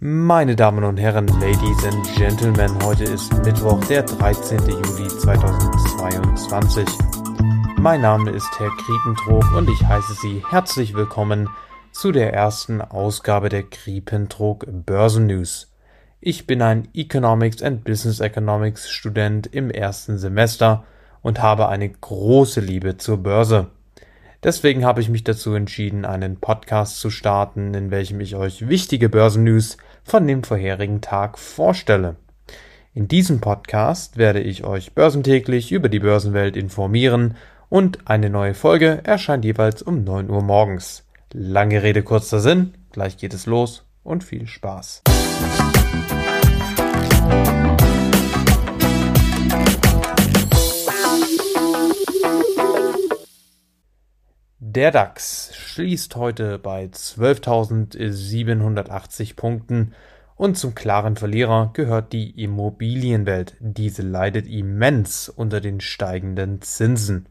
Meine Damen und Herren, Ladies and Gentlemen, heute ist Mittwoch, der 13. Juli 2022. Mein Name ist Herr Kriepentrog und ich heiße Sie herzlich willkommen zu der ersten Ausgabe der Kriepentrog Börsen News. Ich bin ein Economics and Business Economics Student im ersten Semester und habe eine große Liebe zur Börse. Deswegen habe ich mich dazu entschieden, einen Podcast zu starten, in welchem ich euch wichtige Börsennews von dem vorherigen Tag vorstelle. In diesem Podcast werde ich euch börsentäglich über die Börsenwelt informieren und eine neue Folge erscheint jeweils um 9 Uhr morgens. Lange Rede, kurzer Sinn, gleich geht es los und viel Spaß. Der DAX schließt heute bei 12.780 Punkten und zum klaren Verlierer gehört die Immobilienwelt. Diese leidet immens unter den steigenden Zinsen.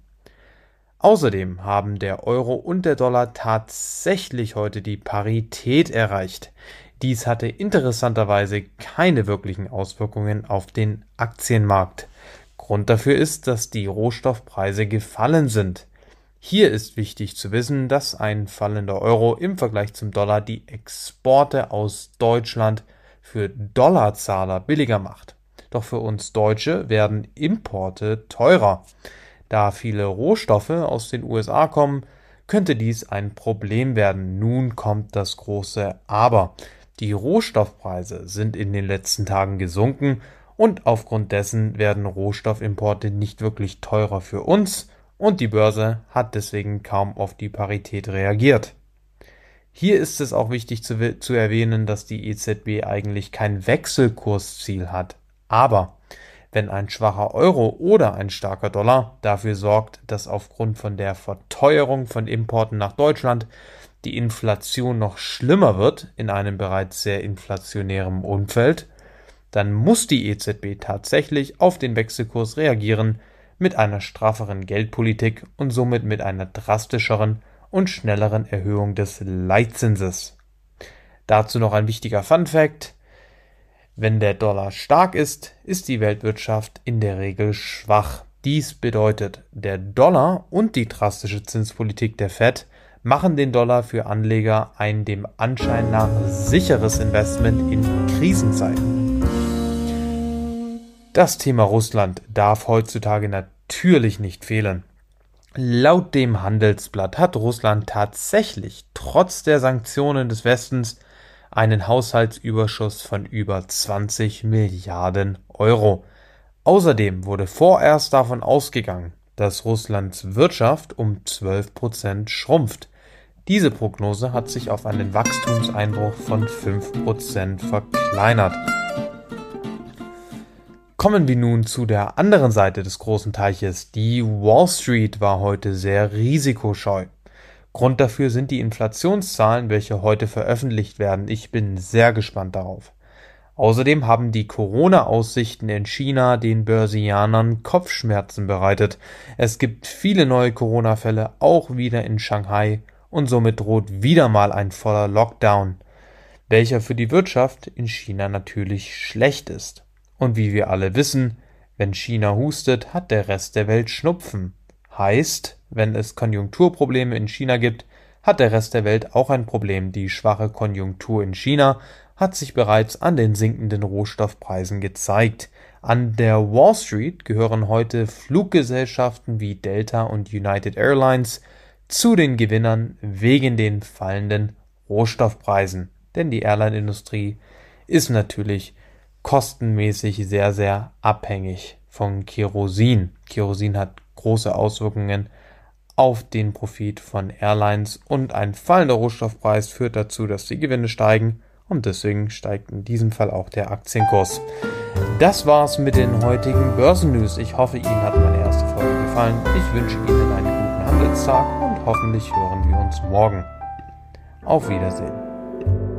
Außerdem haben der Euro und der Dollar tatsächlich heute die Parität erreicht. Dies hatte interessanterweise keine wirklichen Auswirkungen auf den Aktienmarkt. Grund dafür ist, dass die Rohstoffpreise gefallen sind. Hier ist wichtig zu wissen, dass ein fallender Euro im Vergleich zum Dollar die Exporte aus Deutschland für Dollarzahler billiger macht. Doch für uns Deutsche werden Importe teurer. Da viele Rohstoffe aus den USA kommen, könnte dies ein Problem werden. Nun kommt das große Aber. Die Rohstoffpreise sind in den letzten Tagen gesunken und aufgrund dessen werden Rohstoffimporte nicht wirklich teurer für uns, und die Börse hat deswegen kaum auf die Parität reagiert. Hier ist es auch wichtig zu, zu, erwähnen, dass die EZB eigentlich kein Wechselkursziel hat. Aber wenn ein schwacher Euro oder ein starker Dollar dafür sorgt, dass aufgrund von der Verteuerung von Importen nach Deutschland die Inflation noch schlimmer wird in einem bereits sehr inflationären Umfeld, dann muss die EZB tatsächlich auf den Wechselkurs reagieren, mit einer strafferen Geldpolitik und somit mit einer drastischeren und schnelleren Erhöhung des Leitzinses. Dazu noch ein wichtiger Fun fact. Wenn der Dollar stark ist, ist die Weltwirtschaft in der Regel schwach. Dies bedeutet, der Dollar und die drastische Zinspolitik der Fed machen den Dollar für Anleger ein dem Anschein nach sicheres Investment in Krisenzeiten. Das Thema Russland darf heutzutage natürlich nicht fehlen. Laut dem Handelsblatt hat Russland tatsächlich trotz der Sanktionen des Westens einen Haushaltsüberschuss von über 20 Milliarden Euro. Außerdem wurde vorerst davon ausgegangen, dass Russlands Wirtschaft um 12 Prozent schrumpft. Diese Prognose hat sich auf einen Wachstumseinbruch von 5 Prozent verkleinert. Kommen wir nun zu der anderen Seite des großen Teiches. Die Wall Street war heute sehr risikoscheu. Grund dafür sind die Inflationszahlen, welche heute veröffentlicht werden. Ich bin sehr gespannt darauf. Außerdem haben die Corona-Aussichten in China den Börsianern Kopfschmerzen bereitet. Es gibt viele neue Corona-Fälle, auch wieder in Shanghai, und somit droht wieder mal ein voller Lockdown, welcher für die Wirtschaft in China natürlich schlecht ist. Und wie wir alle wissen, wenn China hustet, hat der Rest der Welt Schnupfen. Heißt, wenn es Konjunkturprobleme in China gibt, hat der Rest der Welt auch ein Problem. Die schwache Konjunktur in China hat sich bereits an den sinkenden Rohstoffpreisen gezeigt. An der Wall Street gehören heute Fluggesellschaften wie Delta und United Airlines zu den Gewinnern wegen den fallenden Rohstoffpreisen. Denn die Airline-Industrie ist natürlich kostenmäßig sehr, sehr abhängig von Kerosin. Kerosin hat große Auswirkungen auf den Profit von Airlines und ein fallender Rohstoffpreis führt dazu, dass die Gewinne steigen und deswegen steigt in diesem Fall auch der Aktienkurs. Das war's mit den heutigen Börsennews. Ich hoffe, Ihnen hat meine erste Folge gefallen. Ich wünsche Ihnen einen guten Handelstag und hoffentlich hören wir uns morgen. Auf Wiedersehen.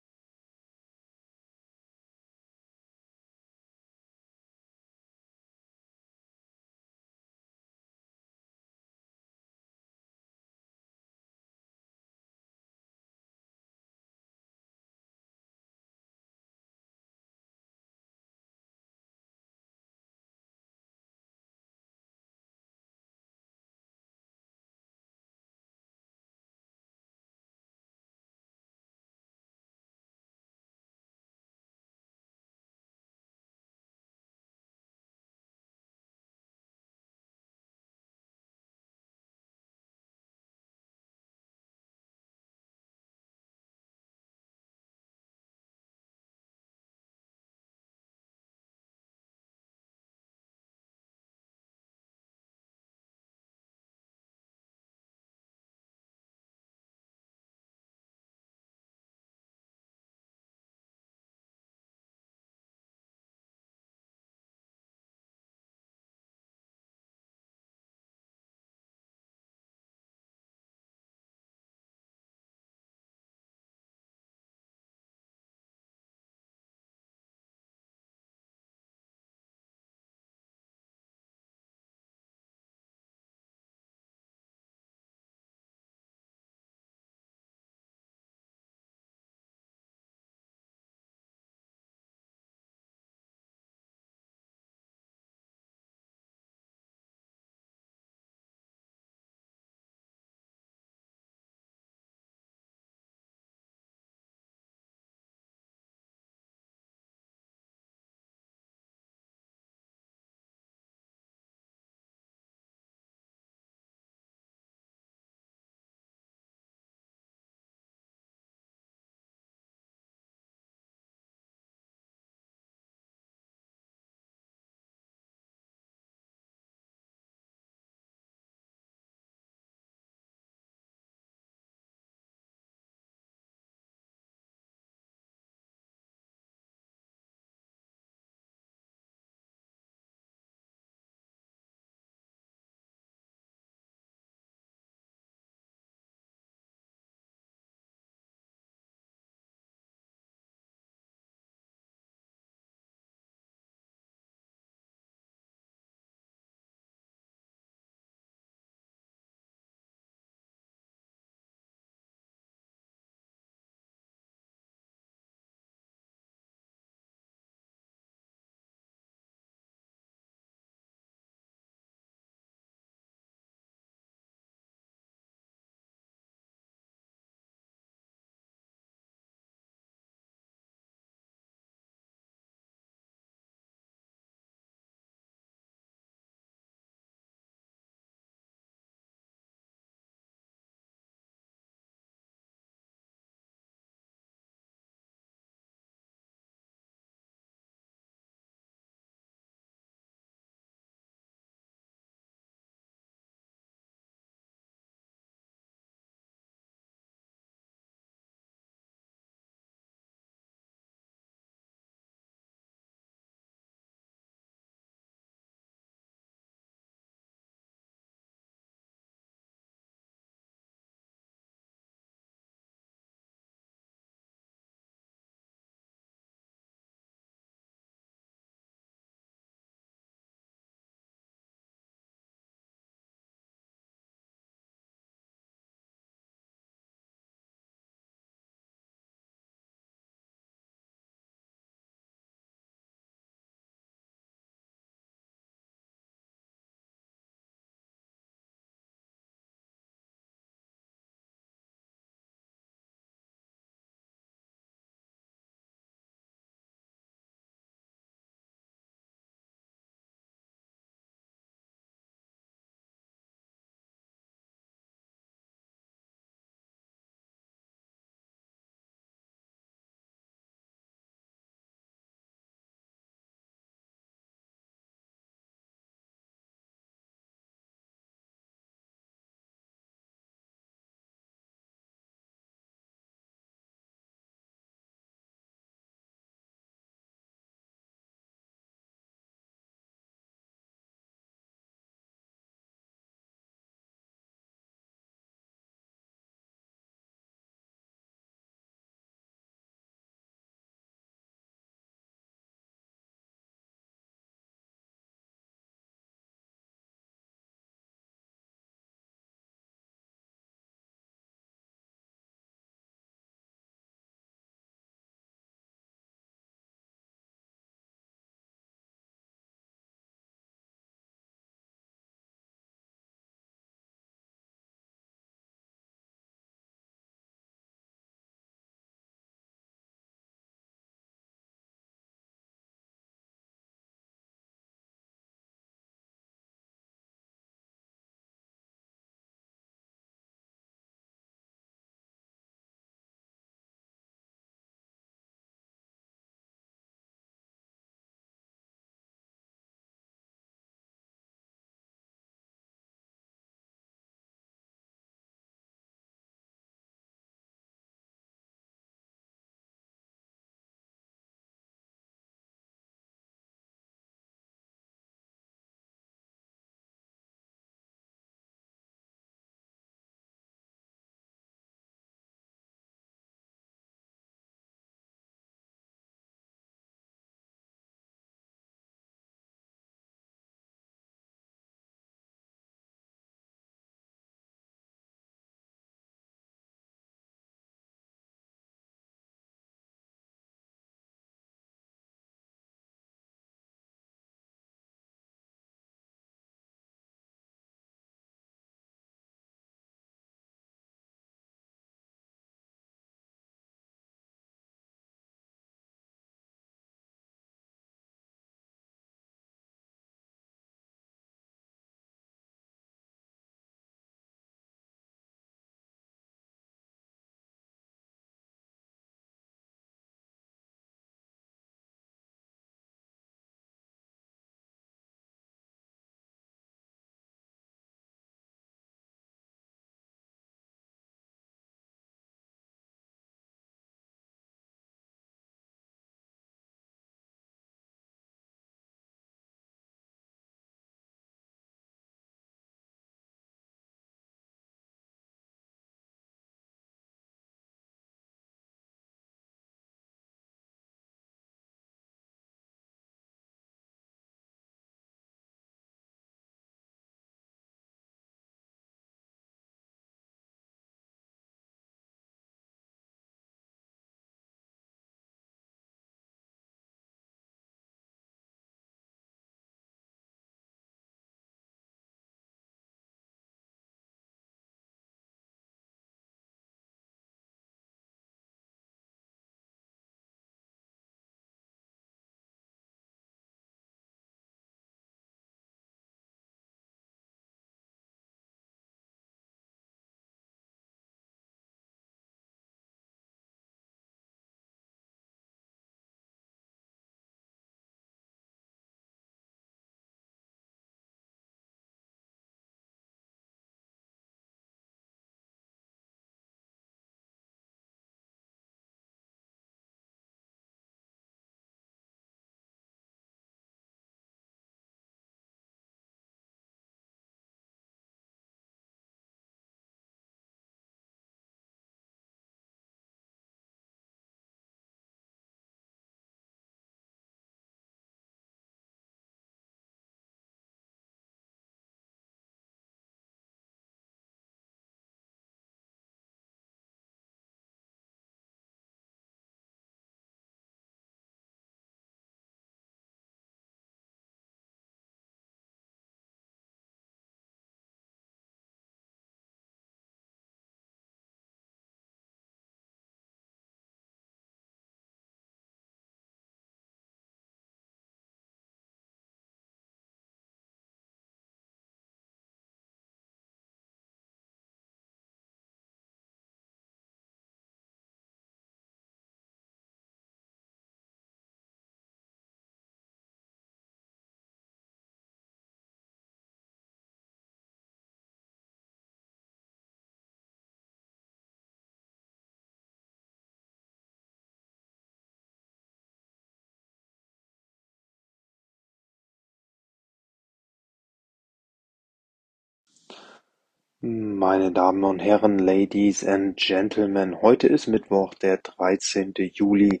Meine Damen und Herren, Ladies and Gentlemen, heute ist Mittwoch, der 13. Juli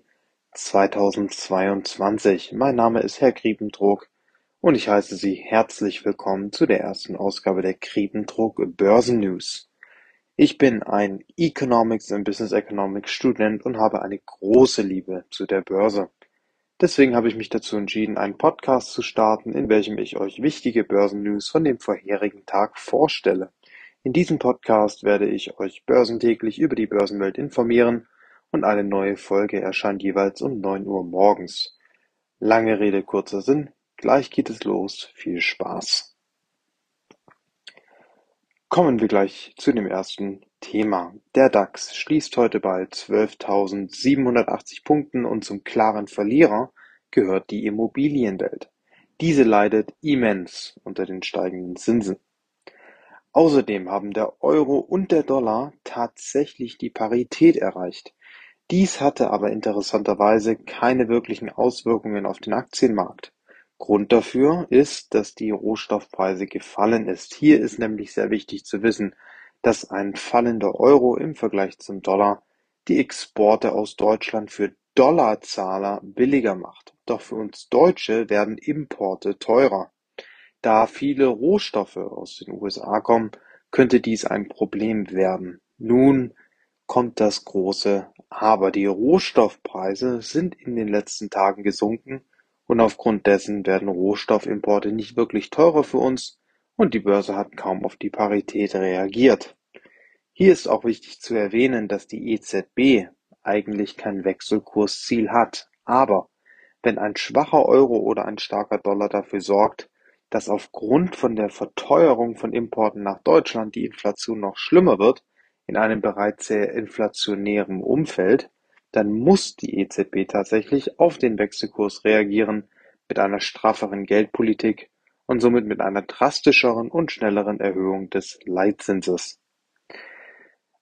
2022. Mein Name ist Herr Kriebendruck und ich heiße Sie herzlich willkommen zu der ersten Ausgabe der Kriebendruck Börsen News. Ich bin ein Economics und Business Economics Student und habe eine große Liebe zu der Börse. Deswegen habe ich mich dazu entschieden, einen Podcast zu starten, in welchem ich euch wichtige Börsennews von dem vorherigen Tag vorstelle. In diesem Podcast werde ich euch börsentäglich über die Börsenwelt informieren und eine neue Folge erscheint jeweils um 9 Uhr morgens. Lange Rede, kurzer Sinn. Gleich geht es los. Viel Spaß. Kommen wir gleich zu dem ersten Thema. Der DAX schließt heute bei 12.780 Punkten und zum klaren Verlierer gehört die Immobilienwelt. Diese leidet immens unter den steigenden Zinsen. Außerdem haben der Euro und der Dollar tatsächlich die Parität erreicht. Dies hatte aber interessanterweise keine wirklichen Auswirkungen auf den Aktienmarkt. Grund dafür ist, dass die Rohstoffpreise gefallen ist. Hier ist nämlich sehr wichtig zu wissen, dass ein fallender Euro im Vergleich zum Dollar die Exporte aus Deutschland für Dollarzahler billiger macht. Doch für uns Deutsche werden Importe teurer. Da viele Rohstoffe aus den USA kommen, könnte dies ein Problem werden. Nun kommt das große Aber. Die Rohstoffpreise sind in den letzten Tagen gesunken und aufgrund dessen werden Rohstoffimporte nicht wirklich teurer für uns und die Börse hat kaum auf die Parität reagiert. Hier ist auch wichtig zu erwähnen, dass die EZB eigentlich kein Wechselkursziel hat, aber wenn ein schwacher Euro oder ein starker Dollar dafür sorgt, dass aufgrund von der Verteuerung von Importen nach Deutschland die Inflation noch schlimmer wird, in einem bereits sehr inflationären Umfeld, dann muss die EZB tatsächlich auf den Wechselkurs reagieren mit einer strafferen Geldpolitik und somit mit einer drastischeren und schnelleren Erhöhung des Leitzinses.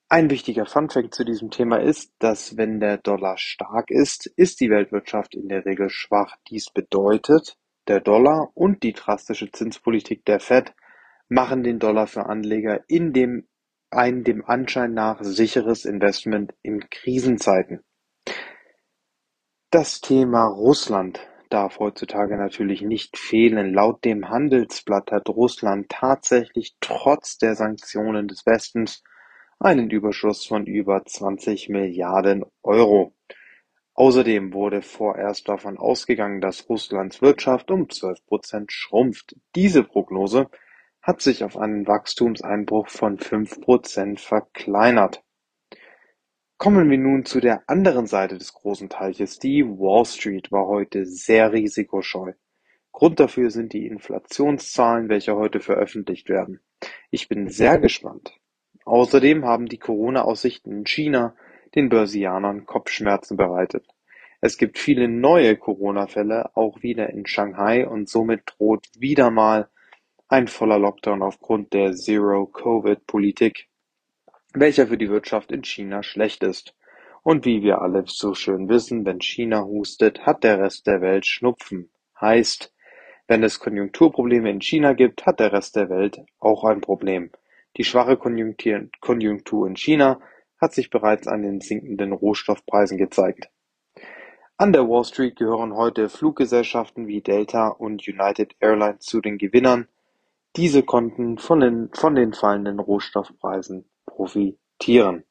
Ein wichtiger Funfact zu diesem Thema ist, dass wenn der Dollar stark ist, ist die Weltwirtschaft in der Regel schwach. Dies bedeutet, der Dollar und die drastische Zinspolitik der Fed machen den Dollar für Anleger in dem ein dem Anschein nach sicheres Investment in Krisenzeiten. Das Thema Russland darf heutzutage natürlich nicht fehlen. Laut dem Handelsblatt hat Russland tatsächlich trotz der Sanktionen des Westens einen Überschuss von über 20 Milliarden Euro. Außerdem wurde vorerst davon ausgegangen, dass Russlands Wirtschaft um zwölf Prozent schrumpft. Diese Prognose hat sich auf einen Wachstumseinbruch von fünf Prozent verkleinert. Kommen wir nun zu der anderen Seite des großen Teiches. Die Wall Street war heute sehr risikoscheu. Grund dafür sind die Inflationszahlen, welche heute veröffentlicht werden. Ich bin sehr gespannt. Außerdem haben die Corona-Aussichten in China den Börsianern Kopfschmerzen bereitet. Es gibt viele neue Corona-Fälle, auch wieder in Shanghai, und somit droht wieder mal ein voller Lockdown aufgrund der Zero-Covid-Politik, welcher für die Wirtschaft in China schlecht ist. Und wie wir alle so schön wissen, wenn China hustet, hat der Rest der Welt Schnupfen. Heißt, wenn es Konjunkturprobleme in China gibt, hat der Rest der Welt auch ein Problem. Die schwache Konjunktur in China hat sich bereits an den sinkenden Rohstoffpreisen gezeigt. An der Wall Street gehören heute Fluggesellschaften wie Delta und United Airlines zu den Gewinnern. Diese konnten von den, von den fallenden Rohstoffpreisen profitieren.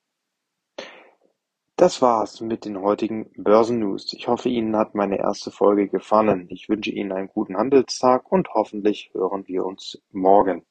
Das war's mit den heutigen Börsennews. Ich hoffe, Ihnen hat meine erste Folge gefallen. Ich wünsche Ihnen einen guten Handelstag und hoffentlich hören wir uns morgen.